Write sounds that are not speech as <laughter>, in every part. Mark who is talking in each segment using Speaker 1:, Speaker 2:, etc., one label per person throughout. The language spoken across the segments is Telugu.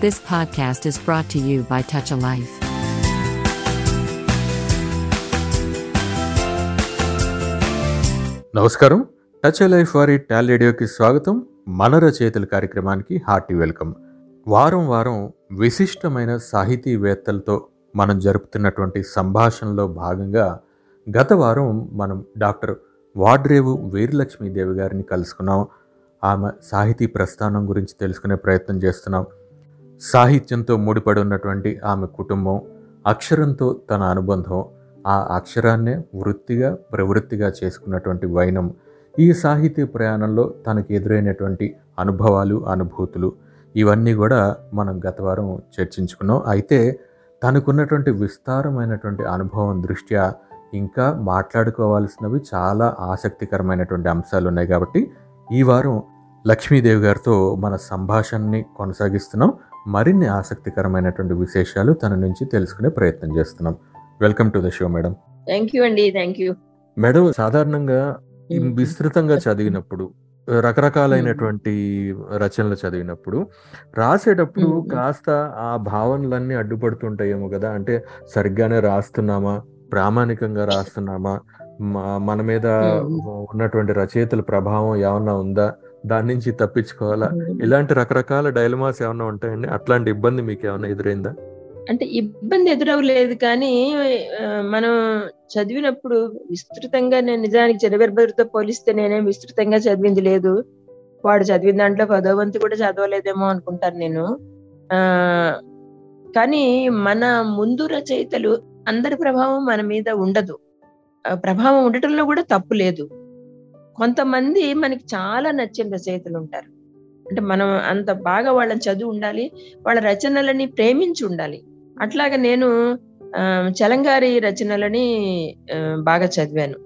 Speaker 1: This podcast is brought to you by Touch a Life.
Speaker 2: నమస్కారం. టచ్ లైఫ్ వారి టాల్ రేడియోకి స్వాగతం. మన రచయితల కార్యక్రమానికి హార్టీ వెల్కమ్. వారం వారం విశిష్టమైన సాహితీవేత్తలతో మనం జరుపుతున్నటువంటి సంభాషణలో భాగంగా గత వారం మనం డాక్టర్ వాడ్రేవు వీరలక్ష్మీదేవి గారిని కలుసుకున్నాం. ఆమె సాహితీ ప్రస్థానం గురించి తెలుసుకునే ప్రయత్నం చేస్తున్నాం. సాహిత్యంతో ముడిపడి ఉన్నటువంటి ఆమె కుటుంబం అక్షరంతో తన అనుబంధం ఆ అక్షరాన్నే వృత్తిగా ప్రవృత్తిగా చేసుకున్నటువంటి వైనం. ఈ సాహితీ ప్రయాణంలో తనకు ఎదురైనటువంటి అనుభవాలు అనుభూతులు ఇవన్నీ కూడా మనం గత వారం చర్చించుకున్నాం. అయితే తనకున్నటువంటి విస్తారమైనటువంటి అనుభవం దృష్ట్యా ఇంకా మాట్లాడుకోవాల్సినవి చాలా ఆసక్తికరమైనటువంటి అంశాలు ఉన్నాయి కాబట్టి ఈ వారం లక్ష్మీదేవి గారితో మన సంభాషణని కొనసాగిస్తున్నాం. మరిన్ని ఆసక్తికరమైనటువంటి విశేషాలు తన నుంచి తెలుసుకునే ప్రయత్నం చేస్తున్నాం. Welcome to the show madam
Speaker 3: thank you అండి థ్యాంక్ యూ
Speaker 2: మేడం సాధారణంగా ఈ విస్తృతంగా చదివినప్పుడు రకరకాలైనటువంటి రచనలు చదివినప్పుడు రాసేటప్పుడు
Speaker 3: మ్మ్.
Speaker 2: కాస్త ఆ భావనలన్నీ అడ్డుపడుతుంటాయేమో కదా. అంటే సరిగ్గానే రాస్తున్నామా? ప్రామాణికంగా రాస్తున్నామా? మన మీద
Speaker 3: మ్మ్.
Speaker 2: ఉన్నటువంటి రచయితల ప్రభావం ఏమన్నా ఉందా? దాని నుంచి తప్పించుకోవాలా? ఇలాంటి రకరకాల డైలమాస్ ఏమన్నా ఉంటాయండి? అట్లాంటి ఇబ్బంది మీకు ఏమన్నా ఎదురైందా?
Speaker 3: అంటే ఇబ్బంది ఎదురవలేదు కానీ మనం చదివినప్పుడు విస్తృతంగా నేను నిజానికి చదివేరుతో పోలిస్తే నేనేం విస్తృతంగా చదివింది లేదు. వాడు చదివిన దాంట్లో పదో వంతు కూడా చదవలేదేమో అనుకుంటాను నేను. ఆ కానీ మన ముందు రచయితలు అందరి ప్రభావం మన మీద ఉండదు. ప్రభావం ఉండటంలో కూడా తప్పు లేదు. కొంతమంది మనకి చాలా నచ్చిన రచయితలు ఉంటారు. అంటే మనం అంత బాగా వాళ్ళని చదువు ఉండాలి వాళ్ళ రచనలని ప్రేమించి ఉండాలి. అట్లాగా నేను ఆ, చలంగారి రచనలని బాగా చదివాను.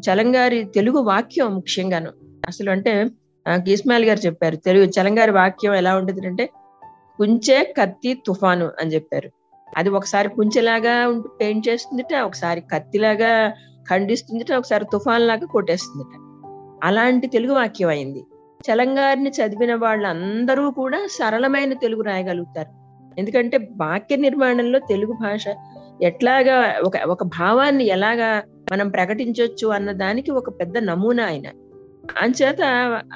Speaker 3: చలంగారి తెలుగు వాక్యం ముఖ్యంగాను. అసలు అంటే ఆ, గారు చెప్పారు తెలుగు చలంగారి వాక్యం ఎలా ఉంటుంది అంటే కుంచే కత్తి తుఫాను అని చెప్పారు. అది ఒకసారి కుంచెలాగా ఉంటూ పెయింట్ చేస్తుందిట ఒకసారి కత్తిలాగా ఖండిస్తుందిట ఒకసారి తుఫాన్ లాగా కొట్టేస్తుందిట. అలాంటి తెలుగు వాక్యం అయింది. చలంగారిని చదివిన వాళ్ళందరూ కూడా సరళమైన తెలుగు రాయగలుగుతారు. ఎందుకంటే వాక్య నిర్మాణంలో తెలుగు భాష ఎట్లాగా ఒక ఒక భావాన్ని ఎలాగా మనం ప్రకటించవచ్చు అన్న దానికి ఒక పెద్ద నమూనా ఆయన. అంచేత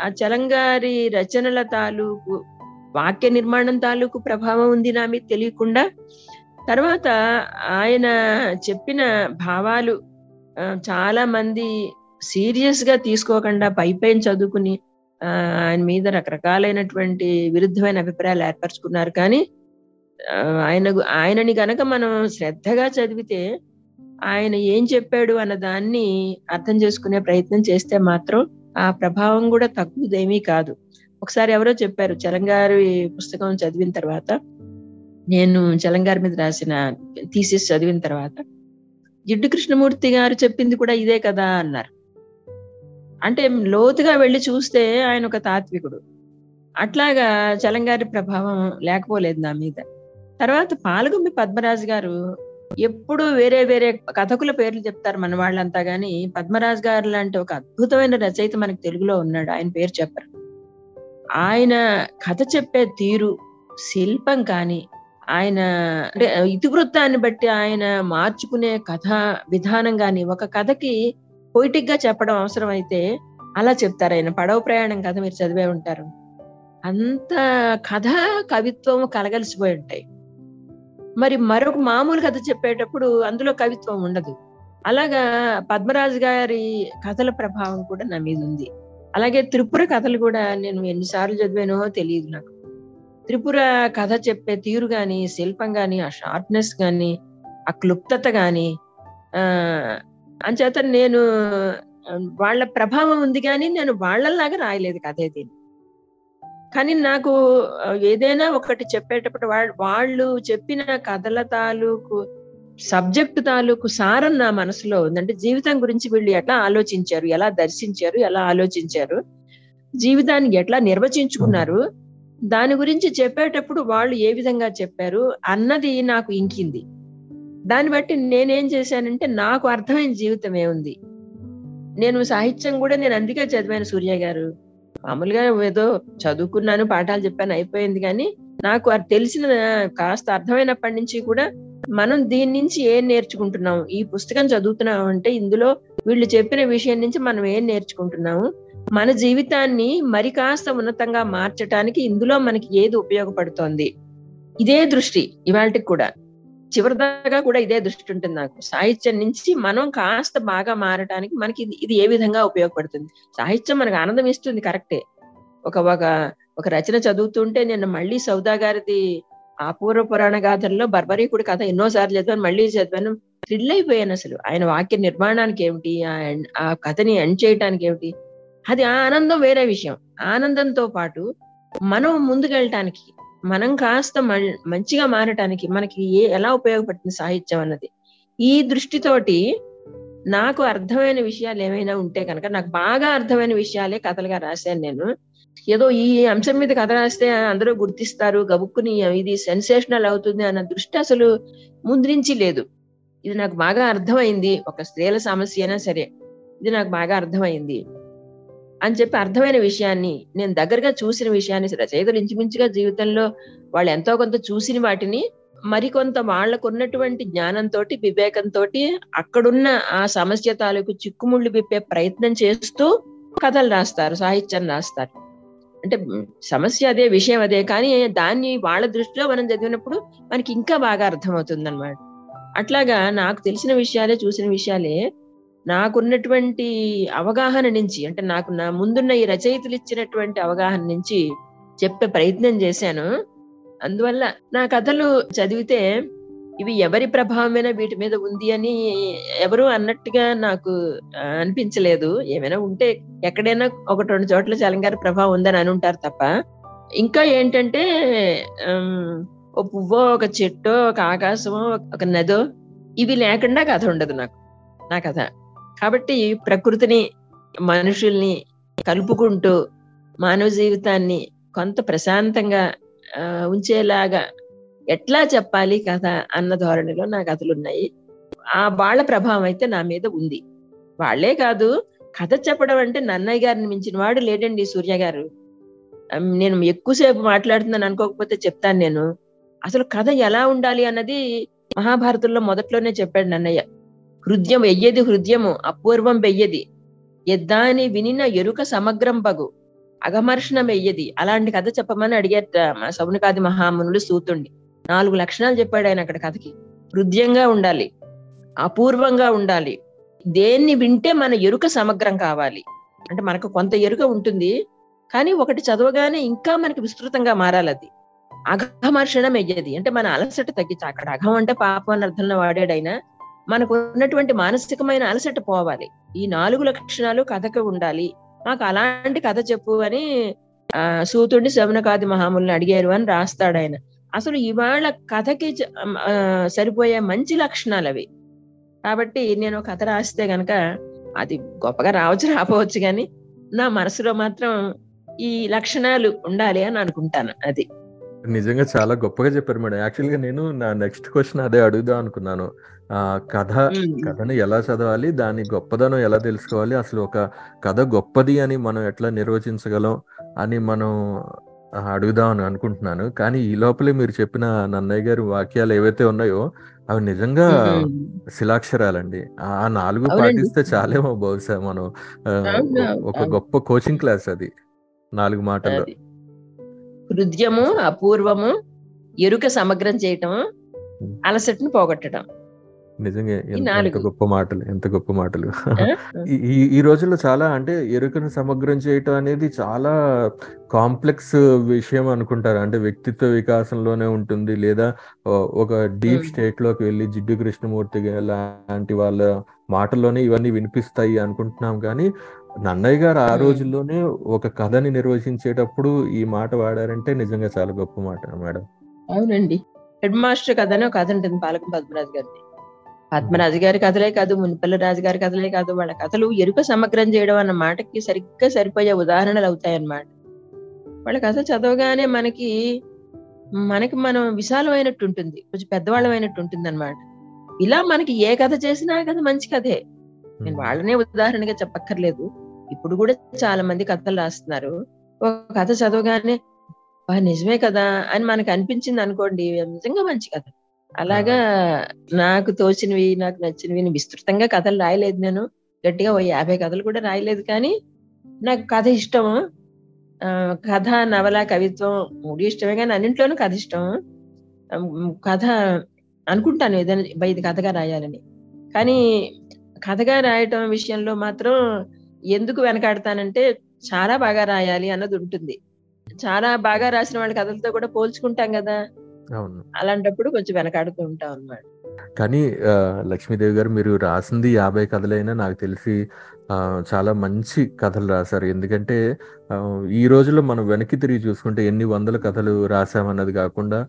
Speaker 3: ఆ చలంగారి రచనల తాలూకు వాక్య నిర్మాణం తాలూకు ప్రభావం ఉంది నా మీద తెలియకుండా తర్వాత ఆయన చెప్పిన భావాలు చాలా మంది సీరియస్గా తీసుకోకుండా పైపైన చదువుకుని ఆయన మీద రకరకాలైనటువంటి విరుద్ధమైన అభిప్రాయాలు ఏర్పరచుకున్నారు. కానీ ఆయన ఆయనని గనక మనం శ్రద్ధగా చదివితే ఆయన ఏం చెప్పాడు అన్న దాన్ని అర్థం చేసుకునే ప్రయత్నం చేస్తే మాత్రం ఆ ప్రభావం కూడా తక్కువదేమీ కాదు. ఒకసారి ఎవరో చెప్పారు చలంగారి పుస్తకం చదివిన తర్వాత నేను చలంగారి మీద రాసిన థీసిస్ చదివిన తర్వాత జిడ్డు కృష్ణమూర్తి గారు చెప్పింది కూడా ఇదే కదా అన్నారు. అంటే లోతుగా వెళ్ళి చూస్తే ఆయన ఒక తాత్వికుడు. అట్లాగా చలంగారి ప్రభావం లేకపోలేదు నా మీద. తర్వాత పాలగుంబి పద్మరాజు గారు ఎప్పుడు వేరే వేరే కథకుల పేర్లు చెప్తారు మన వాళ్ళంతా కానీ పద్మరాజు గారు లాంటి ఒక అద్భుతమైన రచయిత మనకి తెలుగులో ఉన్నాడు. ఆయన పేరు చెప్పరు. ఆయన కథ చెప్పే తీరు శిల్పం కానీ ఆయన అంటే ఇతివృత్తాన్ని బట్టి ఆయన మార్చుకునే కథ విధానం కానీ ఒక కథకి పొయిటిక్గా చెప్పడం అవసరం అయితే అలా చెప్తారు ఆయన. పడవ ప్రయాణం కథ మీరు చదివే ఉంటారు. అంత కథ కవిత్వం కలగలిసిపోయి ఉంటాయి. మరి మరొక మామూలు కథ చెప్పేటప్పుడు అందులో కవిత్వం ఉండదు. అలాగా పద్మరాజు గారి కథల ప్రభావం కూడా నా మీద ఉంది. అలాగే త్రిపుర కథలు కూడా నేను ఎన్నిసార్లు చదివానో తెలియదు నాకు. త్రిపుర కథ చెప్పే తీరు గాని శిల్పం గాని ఆ షార్ప్నెస్ గాని ఆ క్లుప్తత గాని అంచేత నేను వాళ్ళ ప్రభావం ఉంది కానీ నేను వాళ్ళలాగా రాయలేదు కథ దీన్ని. కానీ నాకు ఏదైనా ఒకటి చెప్పేటప్పుడు వాళ్ళు వాళ్ళు చెప్పిన కథల తాలూకు సబ్జెక్ట్ తాలూకు సారం నా మనసులో ఉందంటే జీవితం గురించి వీళ్ళు ఎట్లా ఆలోచించారు ఎలా దర్శించారు ఎలా ఆలోచించారు జీవితాన్ని ఎట్లా నిర్వచించుకున్నారు దాని గురించి చెప్పేటప్పుడు వాళ్ళు ఏ విధంగా చెప్పారు అన్నది నాకు ఇంకింది. దాన్ని బట్టి నేనేం చేశానంటే నాకు అర్థమైన జీవితం ఏముంది? నేను సాహిత్యం కూడా నేను అందుకే చదివాను సూర్య గారు. మామూలుగా ఏదో చదువుకున్నాను పాఠాలు చెప్పాను అయిపోయింది కానీ నాకు అది తెలిసిన కాస్త అర్థమైనప్పటి నుంచి కూడా మనం దీని నుంచి ఏం నేర్చుకుంటున్నాం? ఈ పుస్తకం చదువుతున్నాం అంటే ఇందులో వీళ్ళు చెప్పిన విషయం నుంచి మనం ఏం నేర్చుకుంటున్నాము? మన జీవితాన్ని మరి కాస్త ఉన్నతంగా మార్చటానికి ఇందులో మనకి ఏది ఉపయోగపడుతోంది? ఇదే దృష్టి ఇవాళకి కూడా. చివరిదాకా కూడా ఇదే దృష్టి ఉంటుంది నాకు. సాహిత్యం నుంచి మనం కాస్త బాగా మారటానికి మనకి ఇది ఇది ఏ విధంగా ఉపయోగపడుతుంది? సాహిత్యం మనకు ఆనందం ఇస్తుంది కరెక్టే. ఒక ఒక ఒక రచన చదువుతుంటే నేను మళ్ళీ సౌదా గారిది అపూర్వ పురాణ గాథల్లో బర్బరీకుడి కథ ఎన్నోసార్లు చదివాను మళ్ళీ చదివాను. థ్రిల్ అయిపోయాను అసలు. ఆయన వాక్య నిర్మాణానికి ఏమిటి ఆ ఆ కథని ఎండ్ చేయటానికి ఏమిటి? అది ఆ ఆనందం వేరే విషయం. ఆనందంతో పాటు మనం ముందుకెళ్ళటానికి మనం కాస్త మంచిగా మారటానికి మనకి ఏ ఎలా ఉపయోగపడుతుంది సాహిత్యం అన్నది. ఈ దృష్టితోటి నాకు అర్థమైన విషయాలు ఏమైనా ఉంటే కనుక నాకు బాగా అర్థమైన విషయాలే కథలుగా రాశాను నేను. ఏదో ఈ అంశం మీద కథ రాస్తే అందరూ గుర్తిస్తారు గబుక్కుని ఇది సెన్సేషనల్ అవుతుంది అన్న దృష్టి అసలు ముంద్రించి లేదు. ఇది నాకు బాగా అర్థమైంది. ఒక స్త్రీల సమస్య అయినా సరే ఇది నాకు బాగా అర్థమైంది. అని చెప్పి అర్థమైన విషయాన్ని నేను దగ్గరగా చూసిన విషయాన్ని రచయితలు ఇంచుమించుగా జీవితంలో వాళ్ళు ఎంతో కొంత చూసిన వాటిని మరికొంత వాళ్ళకు ఉన్నటువంటి జ్ఞానంతో వివేకంతో అక్కడున్న ఆ సమస్య తాలూకు చిక్కుముళ్ళు విప్పే ప్రయత్నం చేస్తూ కథలు రాస్తారు సాహిత్యం రాస్తారు. అంటే సమస్య అదే విషయం అదే కానీ దాన్ని వాళ్ళ దృష్టిలో మనం చదివినప్పుడు మనకి ఇంకా బాగా అర్థమవుతుంది అనమాట అట్లాగా నాకు తెలిసిన విషయాలే చూసిన విషయాలే నాకున్నటువంటి అవగాహన నుంచి అంటే నాకు నా ముందున్న ఈ రచయితలు ఇచ్చినటువంటి అవగాహన నుంచి చెప్పే ప్రయత్నం చేశాను. అందువల్ల నా కథలు చదివితే ఇవి ఎవరి ప్రభావమైనా వీటి మీద ఉంది అని ఎవరు అన్నట్టుగా నాకు అనిపించలేదు. ఏమైనా ఉంటే ఎక్కడైనా ఒకటి రెండు చోట్ల చలంగారి ప్రభావం ఉందని అని ఉంటారు తప్ప. ఇంకా ఏంటంటే ఒక ఓ పువ్వో ఒక చెట్టో ఒక ఆకాశమో ఒక నదో ఇవి లేకుండా కథ ఉండదు నాకు నా కథ. కాబట్టి ప్రకృతిని మనుషుల్ని కలుపుకుంటూ మానవ జీవితాన్ని కొంత ప్రశాంతంగా ఉంచేలాగా ఎట్లా చెప్పాలి కథ అన్న ధోరణిలో నా కథలు ఉన్నాయి ఆ వాళ్ళ ప్రభావం అయితే నా మీద ఉంది. వాళ్ళే కాదు కథ చెప్పడం అంటే నన్నయ్య గారిని మించిన వాడు లేడండి సూర్య గారు. నేను ఎక్కువసేపు మాట్లాడుతున్నాను అనుకోకపోతే చెప్తాను నేను. అసలు కథ ఎలా ఉండాలి అన్నది మహాభారతంలో మొదట్లోనే చెప్పాడు నన్నయ్య. హృదయం వెయ్యది హృదయము అపూర్వం వెయ్యది. ఎద్దాని వినిన ఎరుక సమగ్రం బగు అగమర్షణం వెయ్యది. అలాంటి కథ చెప్పమని అడిగారు మా సౌనికాది మహామునులు సూతుండి. నాలుగు లక్షణాలు చెప్పాడు ఆయన అక్కడ కథకి. హృదయంగా ఉండాలి అపూర్వంగా ఉండాలి. దేన్ని వింటే మన ఎరుక సమగ్రం కావాలి. అంటే మనకు కొంత ఎరుక ఉంటుంది కానీ ఒకటి చదవగానే ఇంకా మనకి విస్తృతంగా మారాలి అది అఘమర్షణం వెయ్యది. అంటే మన అలసట తగ్గించి అక్కడ అఘం అంటే పాపం అని అర్థంలో వాడాడైనా మనకు ఉన్నటువంటి మానసికమైన అలసట పోవాలి. ఈ నాలుగు లక్షణాలు కథకు ఉండాలి. మాకు అలాంటి కథ చెప్పు అని ఆ సూతుడిని శవనకాది మహాముల్ని అడిగారు అని రాస్తాడు ఆయన. అసలు ఇవాళ కథకి సరిపోయే మంచి లక్షణాలు అవి. కాబట్టి నేను కథ రాస్తే గనక అది గొప్పగా రావచ్చు రాపోవచ్చు కానీ నా మనసులో మాత్రం ఈ లక్షణాలు ఉండాలి అని అనుకుంటాను అది.
Speaker 2: నిజంగా చాలా గొప్పగా చెప్పారు మేడం యాక్చువల్గా నేను నా నెక్స్ట్ క్వశ్చన్ అదే అడుగుదాం అనుకున్నాను ఆ కథ. కథని ఎలా చదవాలి దాని గొప్పదనం ఎలా తెలుసుకోవాలి అసలు ఒక కథ గొప్పది అని మనం ఎట్లా నిర్వచించగలం అని మనం అడుగుదాం అని అనుకుంటున్నాను కానీ ఈ లోపలే మీరు చెప్పిన నన్నయ్య గారి వాక్యాలు ఏవైతే ఉన్నాయో అవి నిజంగా. శిలాక్షరాలండి ఆ నాలుగు. పాటిస్తే చాలేమో బహుశా మనం ఒక. గొప్ప కోచింగ్ క్లాస్ అది నాలుగు మాటల్లో
Speaker 3: హృదయము అపూర్వము ఎరుక సమగ్రం చేయటం అలసటను పోగొట్టడం
Speaker 2: నిజంగా ఎంత-. గొప్ప మాటలు ఎంత గొప్ప మాటలు? ఈ ఈ- రోజుల్లో చాలా అంటే ఎరుకను సమగ్రం చేయటం అనేది చాలా కాంప్లెక్స్ విషయం అనుకుంటారు అంటే వ్యక్తిత్వ వికాసంలోనే ఉంటుంది లేదా ఒక డీప్. స్టేట్లోకి వెళ్ళి జిడ్డు కృష్ణమూర్తి లాంటి వాళ్ళ మాటల్లోనే ఇవన్నీ వినిపిస్తాయి అనుకుంటున్నాం కానీ నన్నయ్య గారు ఆ. రోజుల్లోనే ఒక కథని నిర్వచించేటప్పుడు ఈ మాట వాడారంటే నిజంగా చాలా గొప్ప మాట మేడం.
Speaker 3: అవునండి. హెడ్ మాస్టర్ కథ అని ఒక కథ ఉంటుంది పాలకం పద్మరాజు గారిది. పద్మరాజు గారి కథలే కాదు మునిపల్లి రాజు గారి కథలే కాదు వాళ్ళ కథలు ఎరుక సమగ్రం చేయడం అన్న మాటకి సరిగ్గా సరిపోయే ఉదాహరణలు అవుతాయి అన్నమాట వాళ్ళ కథ చదవగానే మనకి మనకి మనం విశాలమైనట్టు ఉంటుంది కొంచెం పెద్దవాళ్ళమైనట్టు ఉంటుంది అనమాట ఇలా మనకి ఏ కథ చేసినా ఆ కథ మంచి కథే. నేను వాళ్ళనే ఉదాహరణగా చెప్పక్కర్లేదు. ఇప్పుడు కూడా చాలా మంది కథలు రాస్తున్నారు. ఒక కథ చదవగానే "అబ్బా! నిజమే కదా అని మనకు అనిపించింది అనుకోండి నిజంగా మంచి కథ. అలాగా నాకు తోచినవి నాకు నచ్చినవి విస్తృతంగా కథలు రాయలేదు నేను. గట్టిగా ఓ యాభై కథలు కూడా రాయలేదు కానీ నాకు కథ ఇష్టం. కథ నవల కవిత్వం మూడు ఇష్టమే కానీ అన్నింట్లోనూ కథ ఇష్టం. కథ అనుకుంటాను ఏదైనా "అబ్బా, ఇది కథగా రాయాలని. కానీ కథగా రాయటం విషయంలో మాత్రం ఎందుకు వెనకాడతానంటే చాలా బాగా రాయాలి అన్నది ఉంటుంది. చాలా బాగా రాసిన వాళ్ళ కథలతో కూడా పోల్చుకుంటాం కదా.
Speaker 2: అవును.
Speaker 3: అలాంటప్పుడు కొంచెం వెనకాడుతూ ఉంటాం అన్నమాట.
Speaker 2: కానీ లక్ష్మీదేవి గారు మీరు రాసింది యాభై కథలైనా నాకు తెలిసి చాలా మంచి కథలు రాశారు. ఎందుకంటే ఈ రోజుల్లో మనం వెనక్కి తిరిగి చూసుకుంటే ఎన్ని వందల కథలు రాసామన్నది కాకుండా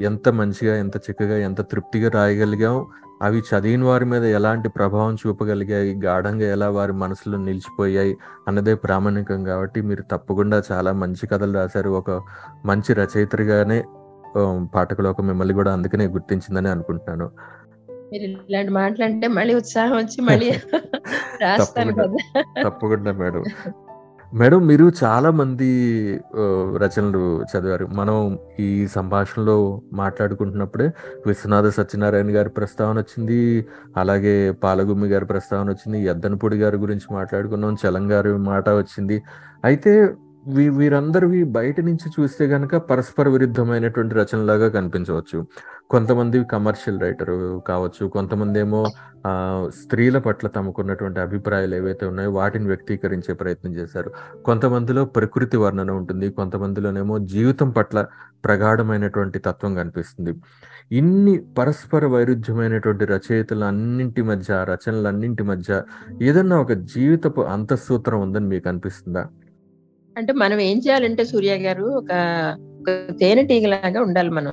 Speaker 2: ఎంత మంచిగా ఎంత చక్కగా ఎంత తృప్తిగా రాయగలిగాం అవి చదివిన వారి మీద ఎలాంటి ప్రభావం చూపగలిగాయి? గాఢంగా ఎలా వారి మనసులో నిలిచిపోయాయి? అన్నదే ప్రామాణికం కాబట్టి మీరు తప్పకుండా చాలా మంచి కథలు రాశారు. ఒక మంచి రచయిత్రిగానే ఆ, పాఠకులకు మిమ్మల్ని కూడా అందుకనే గుర్తించిందని అనుకుంటున్నాను.
Speaker 3: మీరు ఇలాంటి మాటలంటే మళ్ళీ ఉత్సాహం వచ్చి మళ్ళీ <laughs> రాస్తాను
Speaker 2: తప్పకుండా.
Speaker 3: కదా.
Speaker 2: తప్పకుండా మేడం. మేడం మీరు చాలా మంది రచనలు చదివారు. మనం ఈ సంభాషణలో మాట్లాడుకుంటున్నప్పుడే విశ్వనాథ సత్యనారాయణ గారి ప్రస్తావన వచ్చింది అలాగే పాలగుమ్మి గారి ప్రస్తావన వచ్చింది ఎద్దనపూడి గారి గురించి మాట్లాడుకున్నాం చలం గారి మాట వచ్చింది. అయితే వీ వీరందరివి బయట నుంచి చూస్తే కనుక పరస్పర విరుద్ధమైనటువంటి రచనలాగా కనిపించవచ్చు. కొంతమంది కమర్షియల్ రైటర్ కావచ్చు కొంతమంది ఏమో ఆ, స్త్రీల పట్ల తమకున్నటువంటి అభిప్రాయాలు ఏవైతే ఉన్నాయో వాటిని వ్యక్తీకరించే ప్రయత్నం చేశారు. కొంతమందిలో ప్రకృతి వర్ణన ఉంటుంది కొంతమందిలోనేమో జీవితం పట్ల ప్రగాఢమైనటువంటి తత్వం కనిపిస్తుంది. ఇన్ని పరస్పర వైరుధ్యమైనటువంటి రచయితల అన్నింటి మధ్య రచనలన్నింటి మధ్య ఏదన్నా ఒక జీవితపు అంతఃసూత్రం ఉందని మీకు అనిపిస్తుందా?
Speaker 3: అంటే మనం ఏం చేయాలంటే సూర్య గారు ఒక ఒక తేనెటీగలాగా ఉండాలి మనం.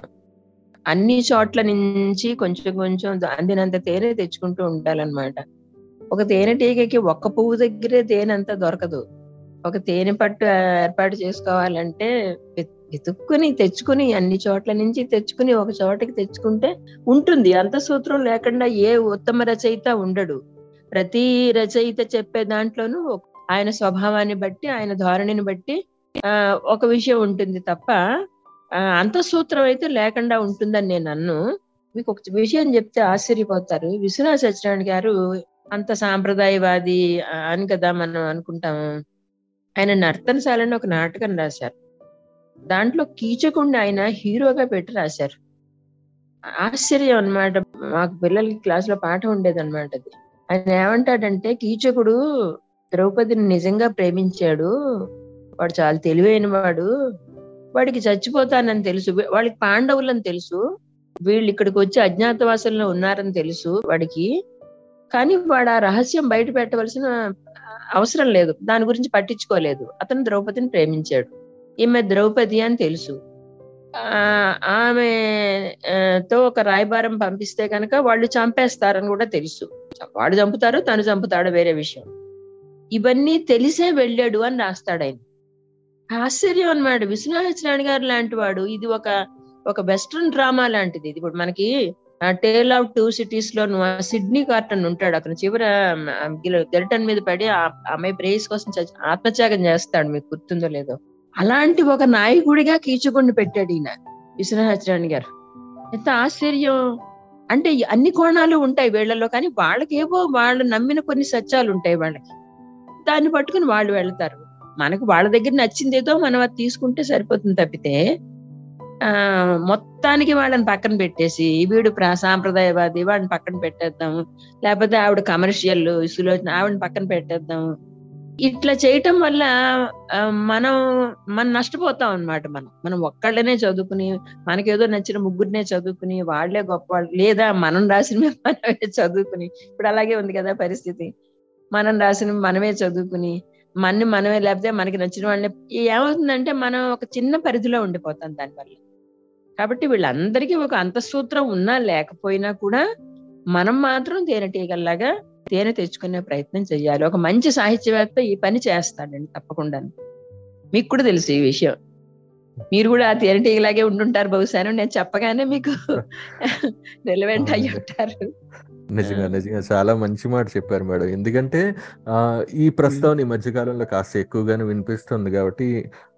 Speaker 3: అన్ని చోట్ల నుంచి కొంచెం కొంచెం అందినంత తేనె తెచ్చుకుంటూ ఉండాలన్నమాట. ఒక తేనెటీగకి ఒక్క పువ్వు దగ్గరే తేనె అంతా దొరకదు. ఒక తేనె పట్టు ఏర్పాటు చేసుకోవాలంటే వెతుక్కుని తెచ్చుకుని అన్ని చోట్ల నుంచి తెచ్చుకుని ఒక చోటకి తెచ్చుకుంటే ఉంటుంది. అంత సూత్రం లేకుండా ఏ ఉత్తమ రచయిత ఉండడు. ప్రతి రచయిత చెప్పే దాంట్లోనూ ఆయన స్వభావాన్ని బట్టి ఆయన ధోరణిని బట్టి ఆ ఒక విషయం ఉంటుంది తప్ప అంత అంతఃసూత్రం అయితే లేకుండా ఉంటుందని నేను అన్ను మీకు ఒక విషయం చెప్తే ఆశ్చర్యపోతారు. విశ్వనాథ సత్యనారాయణ గారు అంత సాంప్రదాయవాది అని కదా మనం అనుకుంటాము. ఆయన నర్తనశాలని ఒక నాటకం రాశారు. దాంట్లో కీచకుండా ఆయన హీరోగా పెట్టి రాశారు. ఆశ్చర్యం అన్నమాట. మాకు పిల్లలకి క్లాస్లో పాఠం ఉండేది అనమాట అది. ఆయన ఏమంటాడంటే కీచకుడు ద్రౌపదిని నిజంగా ప్రేమించాడు. వాడు చాలా తెలివైన వాడు వాడికి చచ్చిపోతానని తెలుసు. వీ- వాళ్ళకి పాండవులని తెలుసు. వీళ్ళు ఇక్కడికి వచ్చి అజ్ఞాతవాసంలో ఉన్నారని తెలుసు వాడికి. కానీ వాడు ఆ రహస్యం బయట పెట్టవలసిన అవసరం లేదు. దాని గురించి పట్టించుకోలేదు. అతను ద్రౌపదిని ప్రేమించాడు. ఈమె ద్రౌపది అని తెలుసు. ఆ ఆమె తో ఒక రాయబారం పంపిస్తే కనుక వాళ్ళు చంపేస్తారని కూడా తెలుసు. వాడు చంపుతారు తను చంపుతాడు వేరే విషయం. ఇవన్నీ తెలిసే వెళ్ళాడు అని రాస్తాడు ఆయన. ఆశ్చర్యం అన్నమాట. విశ్వనాథనారాయణ గారు లాంటి వాడు ఇది ఒక ఒక వెస్ట్రన్ డ్రామా లాంటిది. ఇది ఇప్పుడు మనకి టేల్ ఆఫ్ టూ సిటీస్లో సిడ్నీ కార్టన్ ఉంటాడు. అతను చివర గెరిటన్ మీద పడి అమ్మాయి ప్రేయస్ కోసం ఆత్మత్యాగం చేస్తాడు. మీకు గుర్తుందో లేదో. అలాంటి ఒక నాయకుడిగా కీచుకుని పెట్టాడు ఈయన విశ్వనాథనారాయణ గారు. ఎంత ఆశ్చర్యం. అంటే అన్ని కోణాలు ఉంటాయి వీళ్ళలో కానీ వాళ్ళకేవో వాళ్ళు నమ్మిన కొన్ని సత్యాలు ఉంటాయి వాళ్ళకి. దాన్ని పట్టుకుని వాళ్ళు వెళ్తారు. మనకు వాళ్ళ దగ్గర నచ్చింది ఏదో మనం అది తీసుకుంటే సరిపోతుంది తప్పితే ఆ మొత్తానికి వాళ్ళని పక్కన పెట్టేసి వీడు ప్రా సాంప్రదాయవాది వాడిని పక్కన పెట్టేద్దాం. లేకపోతే ఆవిడ కమర్షియల్ సులోచన ఆవిడని పక్కన పెట్టేద్దాం. ఇట్లా చేయటం వల్ల మనం మనం నష్టపోతాం అన్నమాట మనం. మనం ఒక్కళ్ళనే చదువుకుని మనకేదో నచ్చిన ముగ్గురినే చదువుకుని వాళ్ళే గొప్ప వాళ్ళు లేదా మనం రాసిన <laughs> మనమే చదువుకుని. ఇప్పుడు అలాగే ఉంది కదా పరిస్థితి. మనం రాసిన మనమే చదువుకుని మన మనమే లేకపోతే మనకి నచ్చిన వాళ్ళని ఏమవుతుందంటే మనం ఒక చిన్న పరిధిలో ఉండిపోతాం దానివల్ల కాబట్టి వీళ్ళందరికీ ఒక అంతఃసూత్రం ఉన్నా లేకపోయినా కూడా మనం మాత్రం తేనెటీగల్లాగా తేనె తెచ్చుకునే ప్రయత్నం చేయాలి. ఒక మంచి సాహిత్యవేత్త ఈ పని చేస్తాడండి తప్పకుండా. మీకు కూడా తెలుసు ఈ విషయం. మీరు కూడా ఆ తేనెటీగలాగే ఉండుంటారు బహుశా నేను చెప్పగానే మీకు <laughs> <laughs> రిలవెంట్ అయ్యి ఉంటారు.
Speaker 2: నిజంగా నిజంగా చాలా మంచి మాట చెప్పారు మేడం. ఎందుకంటే ఆ, ఈ ప్రస్తావన ఈ మధ్యకాలంలో కాస్త ఎక్కువగానే వినిపిస్తుంది కాబట్టి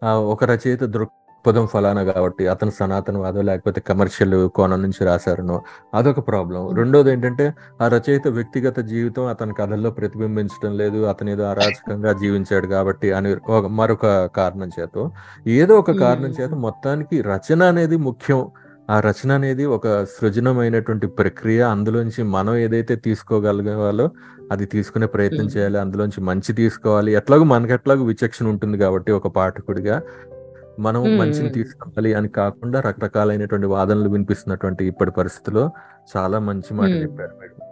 Speaker 2: ఆ, ఒక రచయిత దృక్ దృక్పథం ఫలానా కాబట్టి అతను సనాతనవాదం లేకపోతే కమర్షియల్ కోణం నుంచి రాశారనో అదొక ప్రాబ్లం రెండోది ఏంటంటే ఆ రచయిత వ్యక్తిగత జీవితం అతని కథల్లో ప్రతిబింబించడం లేదు అతను ఏదో అరాచకంగా జీవించాడు కాబట్టి అని మరొక కారణం చేత. ఏదో ఒక కారణం చేత మొత్తానికి రచన అనేది ముఖ్యం. ఆ రచన అనేది ఒక సృజనమైనటువంటి ప్రక్రియ. అందులోంచి మనం ఏదైతే తీసుకోగలగాలో అది తీసుకునే ప్రయత్నం. చేయాలి. అందులోంచి మంచి తీసుకోవాలి. ఎట్లాగో మనకి ఎట్లాగో విచక్షణ ఉంటుంది కాబట్టి ఒక పాఠకుడిగా మనం. మంచిని తీసుకోవాలి అని కాకుండా రకరకాలైనటువంటి వాదనలు వినిపిస్తున్నటువంటి ఇప్పటి పరిస్థితిలో చాలా మంచి మాట. చెప్పారు మేడం.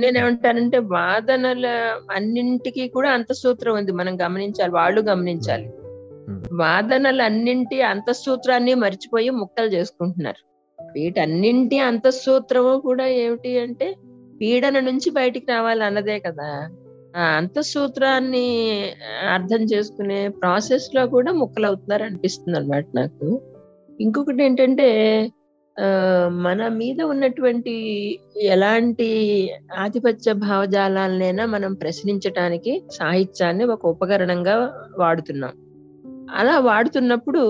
Speaker 3: నేనేమంటానంటే వాదనల అన్నింటికి కూడా అంతఃసూత్రం ఉంది. మనం గమనించాలి వాళ్ళు గమనించాలి.
Speaker 2: వాదనలన్నింటి
Speaker 3: వాదనలు అన్నింటి అంతఃసూత్రాన్ని మర్చిపోయి ముక్కలు చేసుకుంటున్నారు. వీటన్నింటి అంతఃసూత్రము కూడా ఏమిటి అంటే పీడన నుంచి బయటికి రావాలి అన్నదే కదా. ఆ అంతఃసూత్రాన్ని అర్థం చేసుకునే ప్రాసెస్లో కూడా ముక్కలు అవుతున్నారు అనిపిస్తుంది అనమాట నాకు. ఇంకొకటి ఏంటంటే ఆ మన మీద ఉన్నటువంటి ఎలాంటి ఆధిపత్య భావజాలనైనా మనం ప్రశ్నించటానికి సాహిత్యాన్ని ఒక ఉపకరణంగా వాడుతున్నాం. అలా వాడుతున్నప్పుడు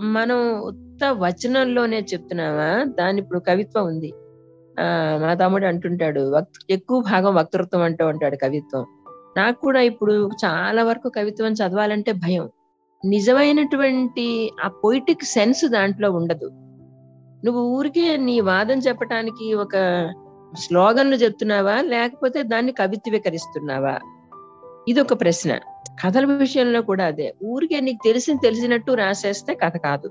Speaker 3: మనం ఉత్త వచనంలోనే చెప్తున్నామా? దాని ఇప్పుడు కవిత్వం ఉంది. ఆ మా తమ్ముడు అంటుంటాడు ఎక్కువ భాగం వక్తృత్వం అంటూ ఉంటాడు కవిత్వం. నాకు కూడా ఇప్పుడు చాలా వరకు కవిత్వం చదవాలంటే భయం. నిజమైనటువంటి ఆ పొయిటిక్ సెన్స్ దాంట్లో ఉండదు. నువ్వు ఊరికే నీ వాదం చెప్పటానికి ఒక స్లోగన్లు చెప్తున్నావా? లేకపోతే దాన్ని కవిత్వీకరిస్తున్నావా? ఇది ఒక ప్రశ్న. కథల విషయంలో కూడా అదే. ఊరికే నీకు తెలిసిన తెలిసినట్టు రాసేస్తే కథ కాదు.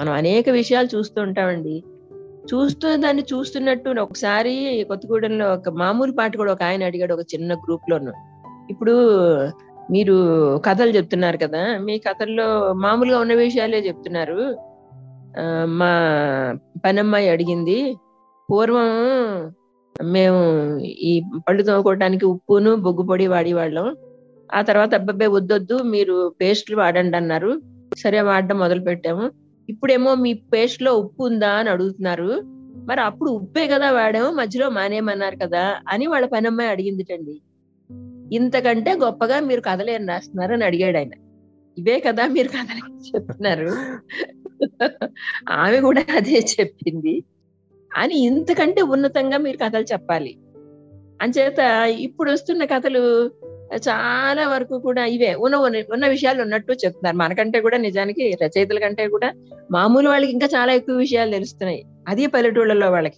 Speaker 3: మనం అనేక విషయాలు చూస్తూ ఉంటామండి. చూస్తూ దాన్ని చూస్తున్నట్టు ఒకసారి కొత్తగూడెంలో ఒక మామూలు పాట కూడా ఒక ఆయన అడిగాడు ఒక చిన్న గ్రూప్ లోను ఇప్పుడు మీరు కథలు చెప్తున్నారు కదా మీ కథల్లో మామూలుగా ఉన్న విషయాలే చెప్తున్నారు. మా పనమ్మాయి అడిగింది పూర్వం మేము ఈ పళ్ళు తోముకోవడానికి ఉప్పును బొగ్గు పొడి వాడేవాళ్ళం. ఆ తర్వాత అబ్బాయి వద్దొద్దు మీరు పేస్ట్లు వాడండి అన్నారు. సరే వాడడం మొదలు పెట్టాము. ఇప్పుడేమో మీ పేస్ట్లో ఉప్పు ఉందా అని అడుగుతున్నారు. మరి అప్పుడు ఉప్పే కదా వాడాము మధ్యలో మానేమన్నారు కదా అని వాళ్ళ పని అమ్మాయి అడిగిందిటండి. ఇంతకంటే గొప్పగా మీరు కథలేని రాస్తున్నారు అని అడిగాడు ఆయన. ఇవే కదా మీరు కథలు <laughs> చెప్తున్నారు. ఆమె కూడా అదే చెప్పింది. అని ఇంతకంటే ఉన్నతంగా మీరు కథలు చెప్పాలి. అంచేత ఇప్పుడు వస్తున్న కథలు చాలా వరకు కూడా ఇవే ఉన్న ఉన్న- విషయాలు ఉన్నట్టు చెప్తున్నారు. మనకంటే కూడా నిజానికి రచయితల కంటే కూడా మామూలు వాళ్ళకి ఇంకా చాలా ఎక్కువ విషయాలు తెలుస్తున్నాయి. అది పల్లెటూళ్ళలో వాళ్ళకి.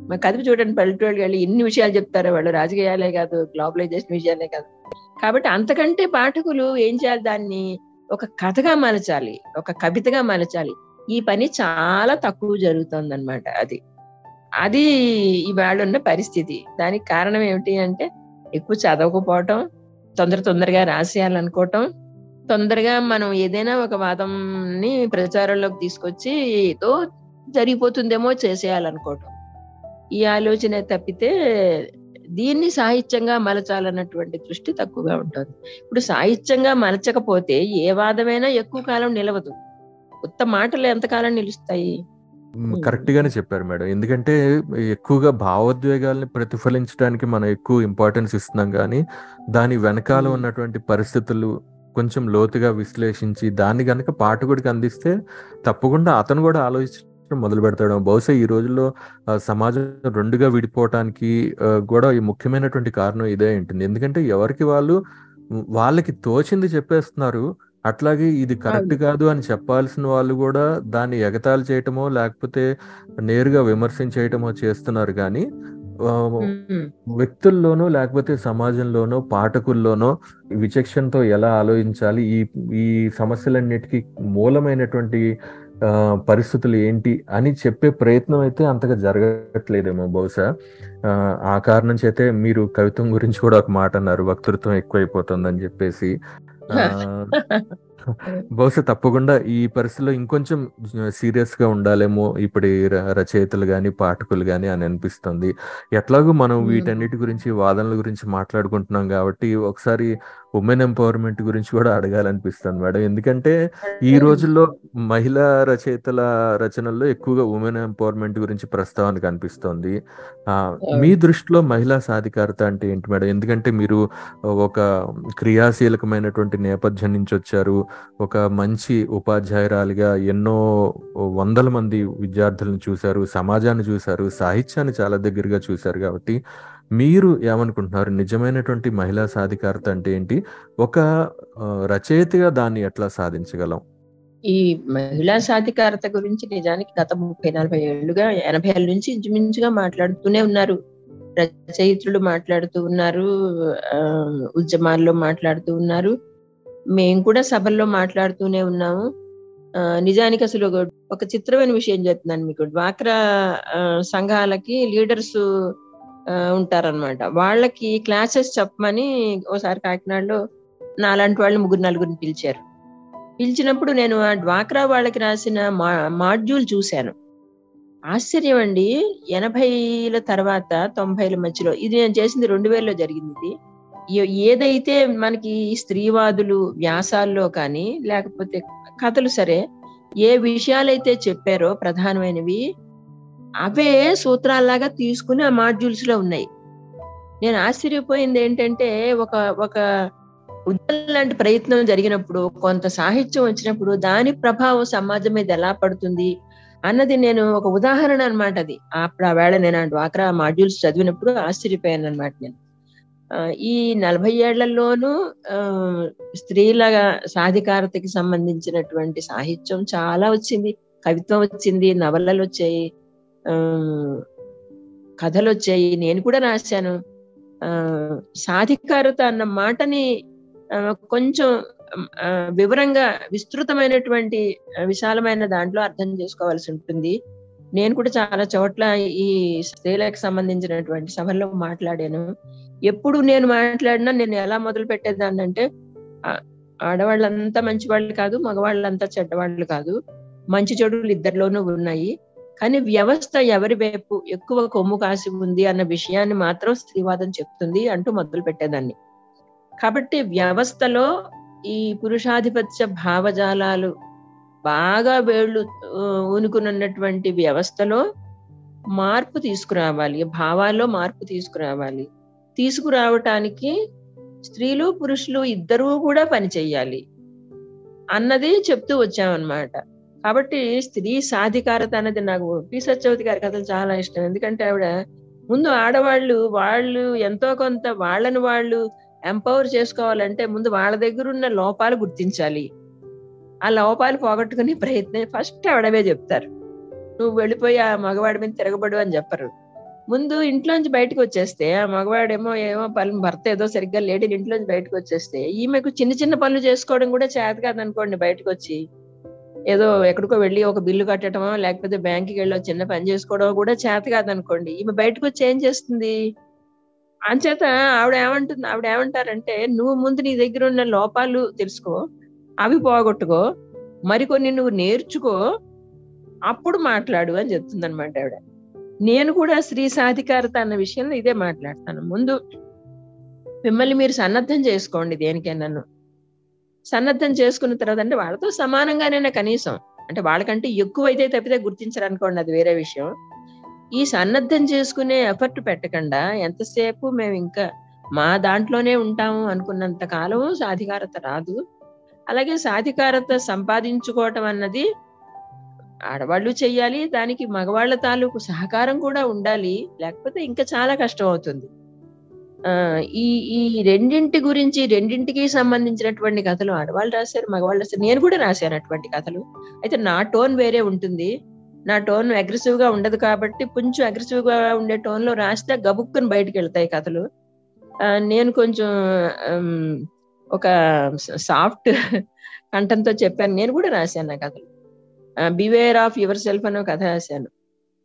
Speaker 3: మా కదిపి చూడండి పల్లెటూళ్ళు వెళ్ళి ఎన్ని విషయాలు చెప్తారో వాళ్ళు. రాజకీయాలే కాదు గ్లోబలైజేషన్ విషయాలే కాదు. కాబట్టి అంతకంటే పాఠకులు ఏం చేయాలి దాన్ని? ఒక కథగా మలచాలి ఒక కవితగా మలచాలి. ఈ పని చాలా తక్కువ జరుగుతుంది అనమాట అది. అది ఇవాళ ఉన్న పరిస్థితి. దానికి కారణం ఏమిటి అంటే ఎక్కువ చదవకపోవటం తొందర తొందరగా రాసేయాలనుకోవటం. తొందరగా మనం ఏదైనా ఒక వాదంని ప్రచారంలోకి తీసుకొచ్చి ఏదో జరిగిపోతుందేమో చేసేయాలనుకోవటం. ఈ ఆలోచన తప్పితే దీన్ని సాహిత్యంగా మలచాలన్నటువంటి దృష్టి తక్కువగా ఉంటుంది. ఇప్పుడు సాహిత్యంగా మలచకపోతే ఏ వాదమైనా ఎక్కువ కాలం నిలవదు. కొత్త మాటలు ఎంతకాలం నిలుస్తాయి?
Speaker 2: కరెక్ట్ గానే చెప్పారు మేడం. ఎందుకంటే ఎక్కువగా భావోద్వేగాల్ని ప్రతిఫలించడానికి మనం ఎక్కువ ఇంపార్టెన్స్ ఇస్తున్నాం కానీ దాని వెనకాల. ఉన్నటువంటి పరిస్థితులు కొంచెం లోతుగా విశ్లేషించి దాన్ని గనక పాఠకుడికి అందిస్తే తప్పకుండా అతను కూడా ఆలోచించడం మొదలు పెడతాడు. బహుశా ఈ రోజుల్లో సమాజం రెండుగా విడిపోవటానికి కూడా ఈ ముఖ్యమైనటువంటి కారణం ఇదే ఉంటుంది ఎందుకంటే ఎవరికి వాళ్ళు వాళ్ళకి తోచింది చెప్పేస్తున్నారు అట్లాగే ఇది కరెక్ట్ కాదు అని చెప్పాల్సిన వాళ్ళు కూడా దాన్ని ఎగతాళి చేయటమో లేకపోతే నేరుగా విమర్శించేయటమో చేస్తున్నారు కానీ వ్యక్తుల్లోనో లేకపోతే సమాజంలోనో పాఠకుల్లోనో విచక్షణతో ఎలా ఆలోచించాలి? ఈ ఈ సమస్యలన్నిటికీ మూలమైనటువంటి ఆ, పరిస్థితులు ఏంటి అని చెప్పే ప్రయత్నం అయితే అంతగా జరగట్లేదేమో బహుశా. ఆ, కారణం చేతే మీరు కవిత్వం గురించి కూడా ఒక మాట అన్నారు వక్తృత్వం ఎక్కువైపోతుందని చెప్పేసి. <laughs> బహుశా తప్పకుండా ఈ పరిస్థితిలో ఇంకొంచెం సీరియస్గా ఉండాలేమో ఇప్పుడు రచయితలు గాని పాఠకులు గాని అని అనిపిస్తుంది ఎట్లాగో మనం. వీటన్నిటి గురించి వాదనల గురించి మాట్లాడుకుంటున్నాం కాబట్టి ఒకసారి ఉమెన్ ఎంపవర్మెంట్ గురించి కూడా అడగాలనిపిస్తుంది మేడం. ఎందుకంటే ఈ రోజుల్లో మహిళా రచయితల రచనల్లో ఎక్కువగా ఉమెన్ ఎంపవర్మెంట్ గురించి ప్రస్తావన కనిపిస్తోంది. ఆ, మీ దృష్టిలో మహిళా సాధికారత అంటే ఏంటి మేడం? ఎందుకంటే మీరు ఒక క్రియాశీలకమైనటువంటి నేపథ్యం నుంచి వచ్చారు. ఒక మంచి ఉపాధ్యాయురాలిగా ఎన్నో వందల మంది విద్యార్థులను చూశారు. సమాజాన్ని చూశారు. సాహిత్యాన్ని చాలా దగ్గరగా చూశారు కాబట్టి మీరు ఏమనుకుంటున్నారు? నిజమైనటువంటి మహిళా సాధికారత అంటే ఏంటి? ఒక రచయితగా దాన్ని ఎట్లా సాధించగలం?
Speaker 3: ఈ మహిళా సాధికారత గురించి నిజానికి గత ముప్పై నలభై ఏళ్ళుగా ఎనభై ఏళ్ళ నుంచి ఇంచుమించుగా మాట్లాడుతూనే ఉన్నారు. రచయిత్రులు మాట్లాడుతూ ఉన్నారు ఆ, ఉద్యమాల్లో మాట్లాడుతూ ఉన్నారు. మేము కూడా సభల్లో మాట్లాడుతూనే ఉన్నాము. ఆ, నిజానికి అసలు ఒక- చిత్రమైన విషయం చెప్తున్నాను మీకు. డ్వాక్రా సంఘాలకి లీడర్స్ ఉంటారన్నమాట. వాళ్ళకి క్లాసెస్ చెప్పమని ఓసారి కాకినాడలో నాలాంటి వాళ్ళు ముగ్గురు నలుగురిని పిలిచారు. పిలిచినప్పుడు నేను ఆ డ్వాక్రా వాళ్ళకి రాసిన మా మాడ్యూల్ చూశాను. ఆశ్చర్యం అండి ఎనభైల తర్వాత తొంభైల మధ్యలో ఇది నేను చేసింది రెండు వేలలో జరిగింది ఇది. ఏదైతే మనకి స్త్రీవాదులు వ్యాసాల్లో కానీ లేకపోతే కథలు సరే ఏ విషయాలైతే చెప్పారో ప్రధానమైనవి అవే సూత్రాల్లాగా తీసుకుని ఆ మాడ్యూల్స్లో ఉన్నాయి. నేను ఆశ్చర్యపోయింది ఏంటంటే ఒక ఒక ఉద్యమం లాంటి ప్రయత్నం జరిగినప్పుడు కొంత సాహిత్యం వచ్చినప్పుడు దాని ప్రభావం సమాజం మీద ఎలా పడుతుంది అన్నది నేను ఒక ఉదాహరణ అన్నమాట అది. అప్పుడు ఆ వేళ నేను ఆ డ్వాక్రా మాడ్యూల్స్ చదివినప్పుడు ఆశ్చర్యపోయాను అనమాట నేను ఈ నలభై ఏళ్ళలోనూ ఆ, స్త్రీల సాధికారతకి సంబంధించినటువంటి సాహిత్యం చాలా వచ్చింది. కవిత్వం వచ్చింది నవలలు వచ్చాయి కథలు వచ్చాయి నేను కూడా రాశాను. ఆ సాధికారత అన్న మాటని ఆ, కొంచెం వివరంగా విస్తృతమైనటువంటి విశాలమైన దాంట్లో అర్థం చేసుకోవాల్సి ఉంటుంది. నేను కూడా చాలా చోట్ల ఈ స్త్రీలకు సంబంధించినటువంటి సభల్లో మాట్లాడాను. ఎప్పుడు నేను మాట్లాడినా నేను ఎలా మొదలు పెట్టేదాన్ని అంటే ఆడవాళ్ళంతా మంచి వాళ్ళు కాదు మగవాళ్ళంతా చెడ్డవాళ్ళు కాదు. మంచి చెడులు ఇద్దరిలోనూ ఉన్నాయి. కానీ వ్యవస్థ ఎవరి వైపు ఎక్కువ కొమ్ము కాసి ఉంది అన్న విషయాన్ని మాత్రం స్త్రీవాదం చెప్తుంది అంటూ మొదలు పెట్టేదాన్ని. కాబట్టి వ్యవస్థలో ఈ పురుషాధిపత్య భావజాలాలు బాగా వేళ్ళు ఊనుకునున్నటువంటి వ్యవస్థలో మార్పు తీసుకురావాలి భావాల్లో మార్పు తీసుకురావాలి. తీసుకురావటానికి స్త్రీలు పురుషులు ఇద్దరూ కూడా పని అన్నది చెప్తూ వచ్చామన్నమాట. కాబట్టి స్త్రీ సాధికారత అన్నది నాకు పి. సత్యవతి గారి కథలు చాలా ఇష్టం. ఎందుకంటే ఆవిడ ముందు ఆడవాళ్ళు వాళ్ళు ఎంతో కొంత వాళ్ళని వాళ్ళు ఎంపవర్ చేసుకోవాలంటే ముందు వాళ్ళ దగ్గర ఉన్న లోపాలు గుర్తించాలి. ఆ లోపాలు పోగొట్టుకునే ప్రయత్నం ఫస్ట్ ఆవిడవే చెప్తారు. నువ్వు వెళ్ళిపోయి ఆ మగవాడి మీద తిరగబడు అని చెప్పరు. ముందు ఇంట్లోంచి బయటకు వచ్చేస్తే ఆ మగవాడేమో ఏమో పనులు భర్త ఏదో సరిగ్గా లేడీ ఇంట్లోంచి బయటకు వచ్చేస్తే ఈమెకు చిన్న చిన్న పనులు చేసుకోవడం కూడా చేత కాదనుకోండి బయటకు వచ్చి. ఏదో ఎక్కడికో వెళ్ళి ఒక బిల్లు కట్టడమో లేకపోతే బ్యాంకుకి వెళ్ళి చిన్న పని చేసుకోవడం కూడా చేత కాదనుకోండి. ఈమె బయటకు వచ్చి ఏం చేస్తుంది? అంచేత ఆవిడ ఏమంటుంది ఆవిడ ఏమంటారంటే నువ్వు ముందు నీ దగ్గర ఉన్న లోపాలు తెలుసుకో అవి పోగొట్టుకో మరికొన్ని నువ్వు నేర్చుకో అప్పుడు మాట్లాడు అని చెప్తుంది అనమాట ఆవిడ. నేను కూడా స్త్రీ సాధికారత అన్న విషయంలో ఇదే మాట్లాడతాను. ముందు మిమ్మల్ని మీరు సన్నద్ధం చేసుకోండి దేనికైనాను. సన్నద్ధం చేసుకున్న తర్వాత అంటే వాళ్ళతో సమానంగానైనా కనీసం అంటే వాళ్ళకంటే ఎక్కువ అయితే తప్పితే గుర్తించరనుకోండి అది వేరే విషయం. ఈ సన్నద్ధం చేసుకునే ఎఫర్ట్ పెట్టకుండా ఎంతసేపు మేము ఇంకా మా దాంట్లోనే ఉంటాము అనుకున్నంత కాలం సాధికారత రాదు. అలాగే సాధికారత సంపాదించుకోవటం అన్నది ఆడవాళ్ళు చెయ్యాలి దానికి మగవాళ్ళ తాలూకు సహకారం కూడా ఉండాలి లేకపోతే ఇంకా చాలా కష్టం అవుతుంది. ఈ ఈ రెండింటి గురించి రెండింటికి సంబంధించినటువంటి కథలు ఆడవాళ్ళు రాశారు మగవాళ్ళు రాశారు. నేను కూడా రాశాను అటువంటి కథలు. అయితే నా టోన్ వేరే ఉంటుంది. నా టోన్ అగ్రెసివ్గా ఉండదు కాబట్టి కొంచెం అగ్రెసివ్గా ఉండే టోన్లో రాస్తే గబుక్కుని బయటకు వెళ్తాయి కథలు. ఆ, నేను కొంచెం ఒక సాఫ్ట్ కంఠంతో చెప్పాను. నేను కూడా రాశాను నా కథలు. బివేర్ ఆఫ్ యువర్ సెల్ఫ్ అనే కథ రాశాను.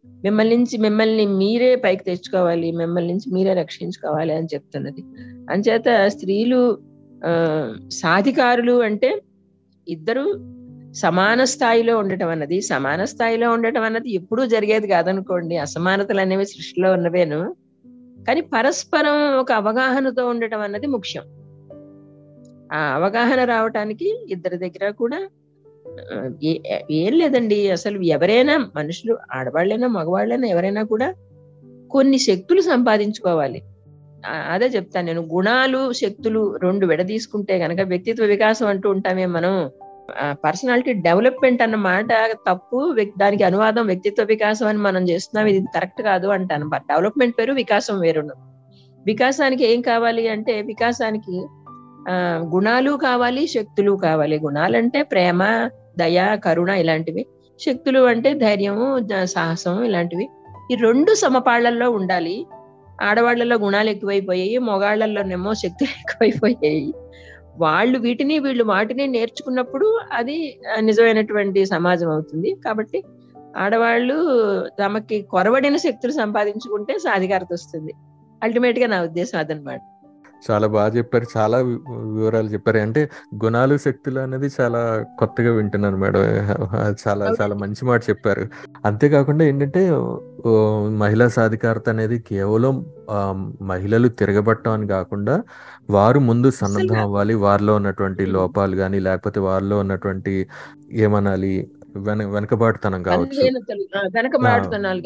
Speaker 3: మిమ్మల్ని నుంచి మిమ్మల్ని మీరే పైకి తెచ్చుకోవాలి మిమ్మల్ని నుంచి మీరే రక్షించుకోవాలి అని చెప్తున్నది. అంచేత స్త్రీలు ఆ సాధికారులు అంటే ఇద్దరు సమాన స్థాయిలో ఉండటం అన్నది. సమాన స్థాయిలో ఉండటం అన్నది ఎప్పుడూ జరిగేది కాదనుకోండి. అసమానతలు అనేవి సృష్టిలో ఉన్నవేను. కానీ పరస్పరం ఒక అవగాహనతో ఉండటం అన్నది ముఖ్యం. ఆ అవగాహన రావటానికి ఇద్దరి దగ్గర కూడా ఏ- ఏం లేదండి. అసలు ఎవరైనా మనుషులు ఆడవాళ్ళైనా మగవాళ్ళైనా ఎవరైనా కూడా కొన్ని శక్తులు సంపాదించుకోవాలి. అదే చెప్తాను నేను. గుణాలు శక్తులు రెండు విడదీసుకుంటే గనక వ్యక్తిత్వ వికాసం అంటూ ఉంటామే మనం. పర్సనాలిటీ డెవలప్మెంట్ అన్న మాట తప్పు దానికి అనువాదం వ్యక్తిత్వ వికాసం అని మనం చేస్తున్నాం. ఇది కరెక్ట్ కాదు అంటాను. బట్ డెవలప్మెంట్ పేరు వికాసం వేరును. వికాసానికి ఏం కావాలి అంటే వికాసానికి ఆ గుణాలు కావాలి శక్తులు కావాలి. గుణాలంటే ప్రేమ దయ కరుణ ఇలాంటివి. శక్తులు అంటే ధైర్యము సాహసం ఇలాంటివి. ఈ రెండు సమపాళ్ళలో ఉండాలి. ఆడవాళ్ళలో గుణాలు ఎక్కువైపోయాయి మొగాళ్ళలోనేమో శక్తులు <laughs> ఎక్కువైపోయాయి. వాళ్ళు వీటిని వీళ్ళు వాటిని నేర్చుకున్నప్పుడు అది నిజమైనటువంటి సమాజం అవుతుంది. కాబట్టి ఆడవాళ్ళు తమకి కొరవడిన శక్తులు సంపాదించుకుంటే సాధికారత వస్తుంది. అల్టిమేట్గా నా ఉద్దేశం అదనమాట.
Speaker 2: చాలా బాగా చెప్పారు. చాలా వివరాలు చెప్పారు. అంటే గుణాలు శక్తులు అనేది చాలా కొత్తగా వింటున్నాను మేడం. చాలా చాలా మంచి మాట చెప్పారు. అంతేకాకుండా ఏంటంటే మహిళా సాధికారత అనేది కేవలం మహిళలు తిరగబట్టం అని కాకుండా వారు ముందు సన్నద్ధం అవ్వాలి. వారిలో ఉన్నటువంటి. లోపాలు కానీ లేకపోతే వారిలో ఉన్నటువంటి ఏమనాలి వెనకబాటుతనం కావచ్చు.
Speaker 3: వెనకబాటుతనాలు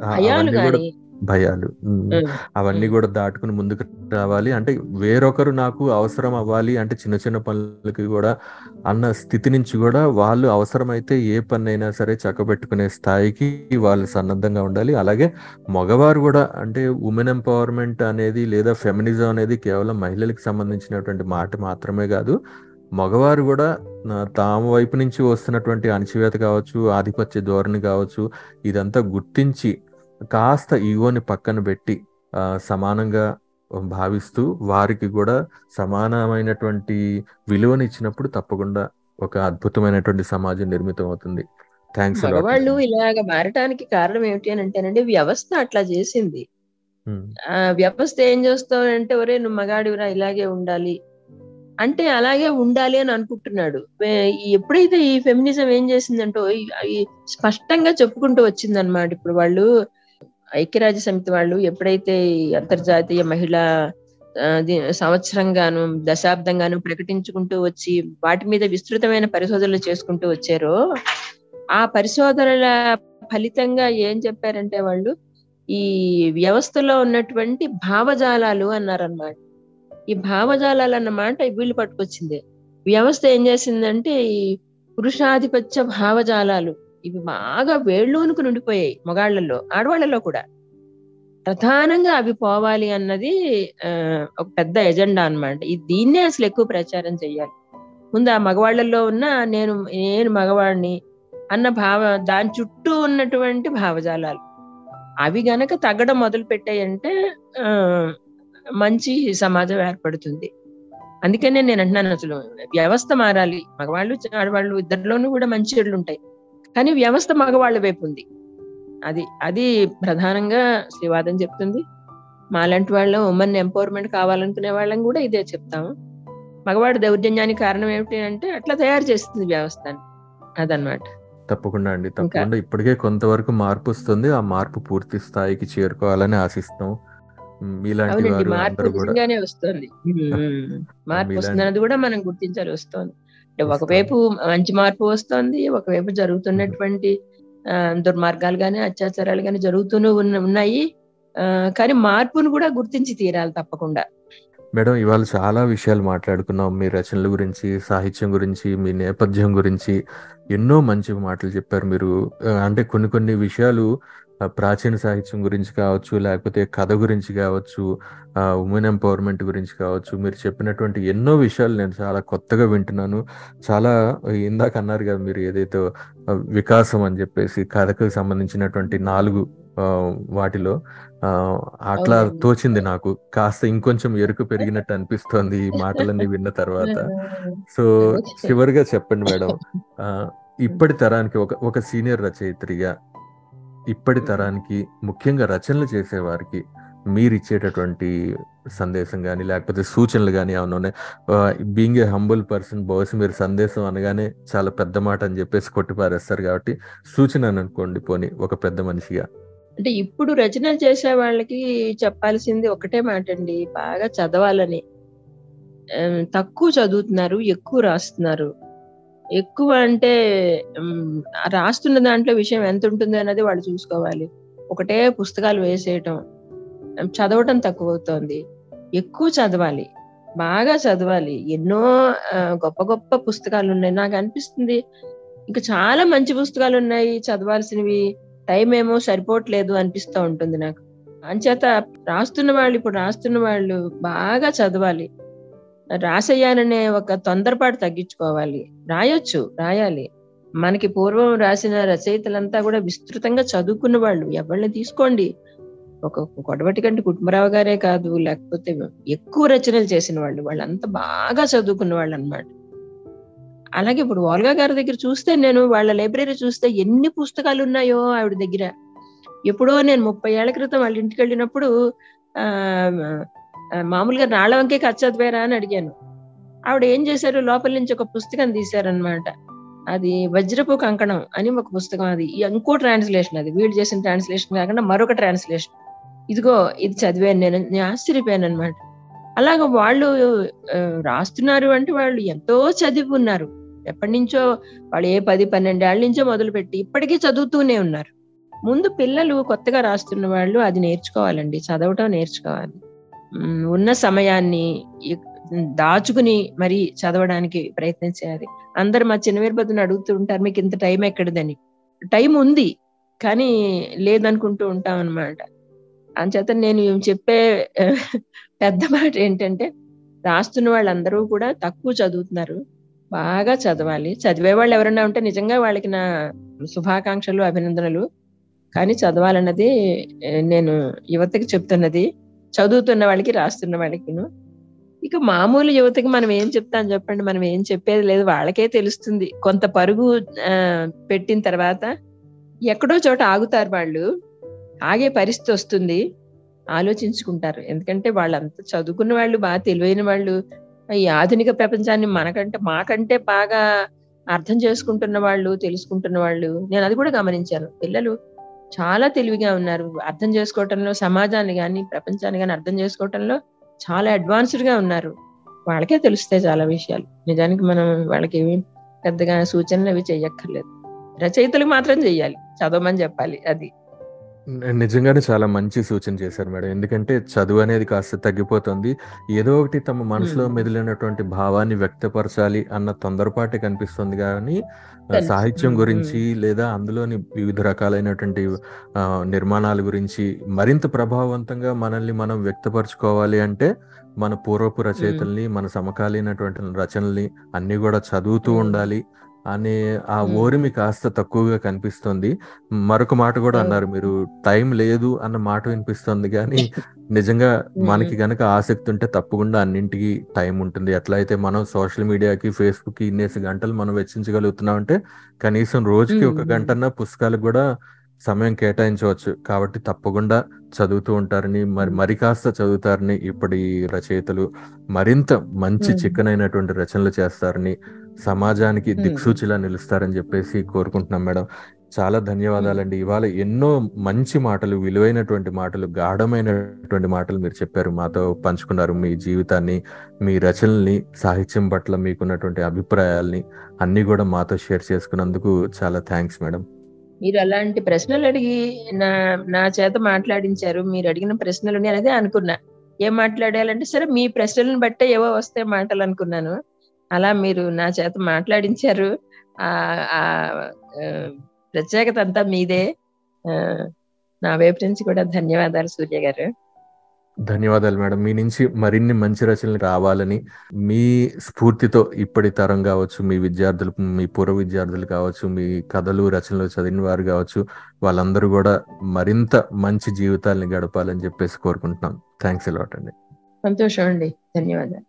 Speaker 3: భయాలు
Speaker 2: అవన్నీ భయాలు. కూడా దాటుకుని ముందుకు రావాలి. అంటే వేరొకరు నాకు అవసరం అవ్వాలి అంటే చిన్న చిన్న పనులకి కూడా అన్న స్థితి నుంచి కూడా వాళ్ళు అవసరమైతే ఏ పని అయినా సరే చక్కబెట్టుకునే స్థాయికి వాళ్ళు సన్నద్ధంగా ఉండాలి. అలాగే మగవారు కూడా అంటే ఉమెన్ ఎంపవర్మెంట్ అనేది లేదా ఫెమినిజం అనేది కేవలం మహిళలకు సంబంధించినటువంటి మాట మాత్రమే కాదు. మగవారు కూడా తాము వైపు నుంచి వస్తున్నటువంటి అణచివేత కావచ్చు ఆధిపత్య ధోరణి కావచ్చు ఇదంతా గుర్తించి కాస్త ఈగోని పక్కన పెట్టి సమానంగా భావిస్తూ వారికి కూడా సమానమైనటువంటి విలువని ఇచ్చినప్పుడు తప్పకుండా ఒక అద్భుతమైనటువంటి సమాజం నిర్మితం అవుతుంది. థ్యాంక్స్
Speaker 3: మగవాళ్ళు ఇలాగ మారటానికి కారణం ఏమిటి అని అంటేనండి వ్యవస్థ అట్లా చేసింది. ఆ వ్యవస్థ ఏం చేస్తావంటే ఒరే నువ్వు మగాడివిరా ఇలాగే ఉండాలి. అంటే అలాగే ఉండాలి అని అనుకుంటున్నాడు. ఎప్పుడైతే ఈ ఫెమినిజం ఏం చేసిందంటో స్పష్టంగా చెప్పుకుంటూ వచ్చిందన్నమాట ఇప్పుడు వాళ్ళు. ఐక్యరాజ్య సమితి వాళ్ళు ఎప్పుడైతే అంతర్జాతీయ మహిళా సంవత్సరంగాను దశాబ్దంగాను ప్రకటించుకుంటూ వచ్చి వాటి మీద విస్తృతమైన పరిశోధనలు చేసుకుంటూ వచ్చారో ఆ పరిశోధనల ఫలితంగా ఏం చెప్పారంటే వాళ్ళు ఈ వ్యవస్థలో ఉన్నటువంటి భావజాలాలు అన్నారన్నమాట. ఈ భావజాలాలు అన్నమాట వీళ్ళు పట్టుకొచ్చింది. వ్యవస్థ ఏం చేసిందంటే ఈ పురుషాధిపత్య భావజాలాలు ఇవి బాగా వేళ్ళూనుకు నుండిపోయాయి మగాళ్ళలో ఆడవాళ్ళలో కూడా. ప్రధానంగా అవి పోవాలి అన్నది ఆ, ఒక పెద్ద ఎజెండా అన్నమాట. ఈ దీన్నే అసలు ఎక్కువ ప్రచారం చేయాలి ముందు ఆ మగవాళ్ళలో ఉన్న నేను నేను మగవాడిని అన్న భావ దాని చుట్టూ ఉన్నటువంటి భావజాలాలు. అవి గనక తగ్గడం మొదలు పెట్టాయంటే ఆ, మంచి సమాజం ఏర్పడుతుంది. అందుకనే నేను అంటున్నాను అసలు వ్యవస్థ మారాలి. మగవాళ్ళు ఆడవాళ్ళు ఇద్దరిలోనూ కూడా మంచి చెడులు ఉంటాయి. కానీ వ్యవస్థ మగవాళ్ళ వైపు ఉంది. అది అది ప్రధానంగా శ్రీవాదం చెప్తుంది. మాలాంటి వాళ్ళం ఉమెన్ ఎంపవర్మెంట్ కావాలనుకునే వాళ్ళం కూడా ఇదే చెప్తాము. మగవాడు దౌర్జన్యానికి కారణం ఏమిటి అంటే అట్లా తయారు చేస్తుంది వ్యవస్థని అదనమాట
Speaker 2: తప్పకుండా అండి. తప్పకుండా ఇప్పటికే కొంతవరకు మార్పు వస్తుంది. ఆ మార్పు పూర్తి స్థాయికి చేరుకోవాలని ఆశిస్తాం మీలాంటి
Speaker 3: మార్పు నిజంగానే వస్తుంది. <laughs> మార్పు వస్తుంది కూడా మనం గుర్తించాలి వస్తుంది. అంటే. ఒకవైపు మంచి మార్పు వస్తుంది ఒకవైపు జరుగుతున్నటువంటి దుర్మార్గాలు గాని అత్యాచారాలు గాని జరుగుతూనే ఉన్న- ఉన్నాయి. ఆ, కానీ మార్పును కూడా గుర్తించి తీరాలి తప్పకుండా.
Speaker 2: మేడం ఇవాళ చాలా విషయాలు మాట్లాడుకున్నాం. మీ రచనల గురించి సాహిత్యం గురించి మీ నేపథ్యం గురించి ఎన్నో మంచి మాటలు చెప్పారు మీరు. అంటే కొన్ని కొన్ని విషయాలు ప్రాచీన సాహిత్యం గురించి కావచ్చు లేకపోతే కథ గురించి కావచ్చు ఉమెన్ ఎంపవర్మెంట్ గురించి కావచ్చు మీరు చెప్పినటువంటి ఎన్నో విషయాలు నేను చాలా కొత్తగా వింటున్నాను చాలా ఇందాక అన్నారు కదా మీరు ఏదైతే వికాసం అని చెప్పేసి కథకు సంబంధించినటువంటి నాలుగు వాటిలో అట్లా. తోచింది నాకు కాస్త ఇంకొంచెం ఎరుకు <laughs> పెరిగినట్టు అనిపిస్తోంది ఈ మాటలన్నీ విన్న తర్వాత <laughs> సో. చివరిగా చెప్పండి మేడం <laughs> ఇప్పటి తరానికి ఒక ఒక సీనియర్ రచయిత్రిగా ఇప్పటి తరానికి ముఖ్యంగా రచనలు చేసేవారికి మీరు ఇచ్చేటటువంటి సందేశం కానీ లేకపోతే సూచనలు కానీ ఏమైనా ఉన్నాయి? బీయింగ్ ఏ హంబుల్ పర్సన్ బహుశా మీరు సందేశం అనగానే చాలా పెద్ద మాట అని చెప్పేసి కొట్టిపారేస్తారు కాబట్టి సూచన అని అనుకోండి పోని ఒక పెద్ద మనిషిగా.
Speaker 3: అంటే ఇప్పుడు రచనలు చేసే వాళ్ళకి చెప్పాల్సింది ఒకటే మాట అండి బాగా చదవాలని. తక్కువ చదువుతున్నారు ఎక్కువ రాస్తున్నారు. ఎక్కువ అంటే రాస్తున్న దాంట్లో విషయం ఎంత ఉంటుంది అన్నది వాళ్ళు చూసుకోవాలి. ఒకటే పుస్తకాలు వేసేయటం చదవటం తక్కువ అవుతోంది ఎక్కువ చదవాలి బాగా చదవాలి. ఎన్నో గొప్ప గొప్ప పుస్తకాలు ఉన్నాయి నాకు అనిపిస్తుంది ఇంకా చాలా మంచి పుస్తకాలు ఉన్నాయి చదవాల్సినవి టైం ఏమో సరిపోవట్లేదు అనిపిస్తూ ఉంటుంది నాకు. అంచేత రాస్తున్న వాళ్ళు ఇప్పుడు రాస్తున్న వాళ్ళు బాగా చదవాలి. రాసేయాలనే ఒక తొందరపాటు తగ్గించుకోవాలి. రాయొచ్చు రాయాలి. మనకి పూర్వం రాసిన రచయితలంతా కూడా విస్తృతంగా చదువుకున్న వాళ్ళు. ఎవరిని తీసుకోండి? ఒక కొడవటి కంటే కుటుంబరావు గారే కాదు లేకపోతే ఎక్కువ రచనలు చేసిన వాళ్ళు. వాళ్ళంతా బాగా చదువుకున్న వాళ్ళు అన్నమాట అలాగే ఇప్పుడు వాల్గా గారి దగ్గర చూస్తే నేను వాళ్ళ లైబ్రరీ చూస్తే ఎన్ని పుస్తకాలు ఉన్నాయో ఆవిడ దగ్గర. ఎప్పుడో నేను ముప్పై ఏళ్ళ క్రితం వాళ్ళ ఇంటికి వెళ్ళినప్పుడు ఆ, మామూలుగా నాళ్ళ వంకే ఖర్చు చదివారా అని అడిగాను. ఆవిడ ఏం చేశారు? లోపల నుంచి ఒక పుస్తకం తీశారనమాట అది వజ్రపు కంకణం అని ఒక పుస్తకం అది. ఇంకో ట్రాన్స్లేషన్ అది. వీళ్ళు చేసిన ట్రాన్స్లేషన్ కాకుండా మరొక ట్రాన్స్లేషన్ ఇదిగో ఇది చదివాను నేను. నేను ఆశ్చర్యపోయాను అనమాట అలాగ వాళ్ళు రాస్తున్నారు అంటే వాళ్ళు ఎంతో చదివి ఉన్నారు ఎప్పటి నుంచో వాళ్ళు ఏ పది పన్నెండేళ్ళ నుంచో మొదలుపెట్టి ఇప్పటికీ చదువుతూనే ఉన్నారు. ముందు పిల్లలు కొత్తగా రాస్తున్న వాళ్ళు అది నేర్చుకోవాలండి. చదవటం నేర్చుకోవాలి. ఉన్న సమయాన్ని దాచుకుని మరి చదవడానికి ప్రయత్నం చేయాలి అందరు మా చిన్నవీరభద్రుని అడుగుతూ ఉంటారు మీకు ఇంత టైం ఎక్కడిదని? టైం ఉంది కానీ లేదనుకుంటూ ఉంటాం అనమాట అంచేత నేను చెప్పే పెద్ద మాట ఏంటంటే రాస్తున్న వాళ్ళందరూ కూడా తక్కువ చదువుతున్నారు బాగా చదవాలి. చదివే వాళ్ళు ఎవరైనా ఉంటే నిజంగా వాళ్ళకి నా శుభాకాంక్షలు అభినందనలు. కానీ చదవాలన్నది నేను యువతకి చెప్తున్నది చదువుతున్న వాళ్ళకి రాస్తున్న వాళ్ళకిను. ఇక మామూలు యువతకి మనం ఏం చెప్తాం చెప్పండి? మనం ఏం చెప్పేది లేదు. వాళ్ళకే తెలుస్తుంది. కొంత పరుగు పెట్టిన తర్వాత ఎక్కడో చోట ఆగుతారు వాళ్ళు. ఆగే పరిస్థితి వస్తుంది. ఆలోచించుకుంటారు. ఎందుకంటే వాళ్ళంతా చదువుకున్న వాళ్ళు బాగా తెలివైన వాళ్ళు ఈ ఆధునిక ప్రపంచాన్ని మనకంటే మాకంటే బాగా అర్థం చేసుకుంటున్న వాళ్ళు తెలుసుకుంటున్న వాళ్ళు. నేను అది కూడా గమనించాను. పిల్లలు చాలా తెలివిగా ఉన్నారు. అర్థం చేసుకోవటంలో సమాజాన్ని కానీ ప్రపంచాన్ని కానీ అర్థం చేసుకోవటంలో చాలా అడ్వాన్స్డ్గా ఉన్నారు. వాళ్ళకే తెలుస్తాయి చాలా విషయాలు. నిజానికి మనం వాళ్ళకి ఏమి పెద్దగా సూచనలు అవి చెయ్యక్కర్లేదు. రచయితలకు మాత్రం చెయ్యాలి. చదవమని చెప్పాలి. అది.
Speaker 2: నిజంగానే చాలా మంచి సూచన చేశారు మేడం ఎందుకంటే చదువు అనేది కాస్త తగ్గిపోతుంది ఏదో ఒకటి తమ మనసులో. మెదిలినటువంటి భావాన్ని వ్యక్తపరచాలి అన్న తొందరపాటే కనిపిస్తుంది కానీ. సాహిత్యం గురించి లేదా అందులోని వివిధ రకాలైనటువంటి నిర్మాణాల గురించి మరింత ప్రభావవంతంగా మనల్ని మనం వ్యక్తపరచుకోవాలి అంటే మన పూర్వపు రచయితల్ని మన సమకాలీనటువంటి రచనల్ని అన్ని కూడా చదువుతూ. ఉండాలి అనే ఆ. ఓరిమి కాస్త తక్కువగా కనిపిస్తుంది మరొక మాట కూడా. అన్నారు మీరు టైం లేదు అన్న మాట వినిపిస్తుంది కానీ నిజంగా మనకి గనక ఆసక్తి ఉంటే తప్పకుండా అన్నింటికి టైం ఉంటుంది ఎట్లా అయితే మనం సోషల్ మీడియాకి ఫేస్బుక్కి ఇన్నేసి గంటలు మనం వెచ్చించగలుగుతున్నాం అంటే కనీసం రోజుకి ఒక. గంటన్న పుస్తకాలకు కూడా సమయం కేటాయించవచ్చు కాబట్టి తప్పకుండా చదువుతూ ఉంటారని మరి. మరి కాస్త చదువుతారని ఇప్పటి రచయితలు మరింత మంచి. చిక్కనైనటువంటి రచనలు చేస్తారని సమాజానికి. దిక్సూచిలా నిలుస్తారని చెప్పేసి కోరుకుంటున్నాం మేడం. చాలా ధన్యవాదాలండి. ఇవాళ ఎన్నో మంచి మాటలు విలువైనటువంటి మాటలు గాఢమైనటువంటి మాటలు మీరు చెప్పారు. మాతో పంచుకున్నారు మీ జీవితాన్ని మీ రచనల్ని సాహిత్యం పట్ల మీకున్నటువంటి అభిప్రాయాల్ని అన్ని కూడా మాతో షేర్ చేసుకున్నందుకు చాలా థ్యాంక్స్ మేడం.
Speaker 3: మీరు అలాంటి ప్రశ్నలు అడిగి నా నా చేత మాట్లాడించారు. మీరు అడిగిన ప్రశ్నలు నేను అదే అనుకున్నా. ఏం మాట్లాడాలంటే సరే మీ ప్రశ్నలను బట్టే ఏవో వస్తే మాటలు అనుకున్నాను. అలా మీరు నా చేత మాట్లాడించారు. ఆ ప్రత్యేకత అంతా మీదే. నా వైపు నుంచి కూడా ధన్యవాదాలు సూర్య గారు.
Speaker 2: ధన్యవాదాలు మేడం. మీ నుంచి మరిన్ని మంచి రచనలు రావాలని మీ స్ఫూర్తితో ఇప్పటి తరం కావచ్చు మీ విద్యార్థులు మీ పూర్వ విద్యార్థులు కావచ్చు మీ కథలు రచనలు చదివిన వారు కావచ్చు వాళ్ళందరూ కూడా మరింత మంచి జీవితాలని గడపాలని చెప్పేసి కోరుకుంటున్నాం. థ్యాంక్స్ అలాట్ అండి.
Speaker 3: సంతోషం అండి. ధన్యవాదాలు.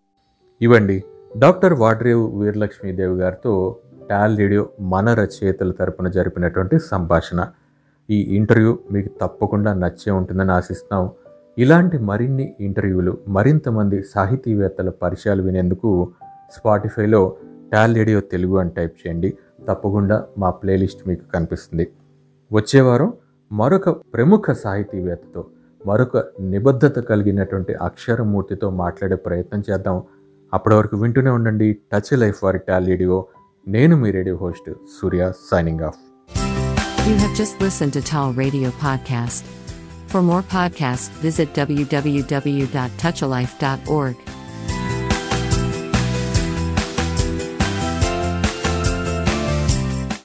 Speaker 2: ఇవ్వండి. డాక్టర్ వాడ్రేవ్ వీరలక్ష్మీదేవి గారితో టాల్ రేడియో మన రచయితల తరపున జరిపినటువంటి సంభాషణ. ఈ ఇంటర్వ్యూ మీకు తప్పకుండా నచ్చే ఉంటుందని ఆశిస్తున్నాం. ఇలాంటి మరిన్ని ఇంటర్వ్యూలు మరింత మంది సాహితీవేత్తల పరిచయాలు వినేందుకు స్పాటిఫైలో టాల్ రేడియో తెలుగు అని టైప్ చేయండి. తప్పకుండా మా ప్లేలిస్ట్ మీకు కనిపిస్తుంది. వచ్చేవారం మరొక ప్రముఖ సాహితీవేత్తతో మరొక నిబద్ధత కలిగినటువంటి అక్షరమూర్తితో మాట్లాడే ప్రయత్నం చేద్దాం. అప్పటి వరకు వింటూనే ఉండండి టచ్ లైఫ్ వారి టాల్ రేడియో నేను మీ radio host Surya signing off
Speaker 1: You have just listened to Tall Radio Podcast. For more podcasts, visit www.touchalife.org.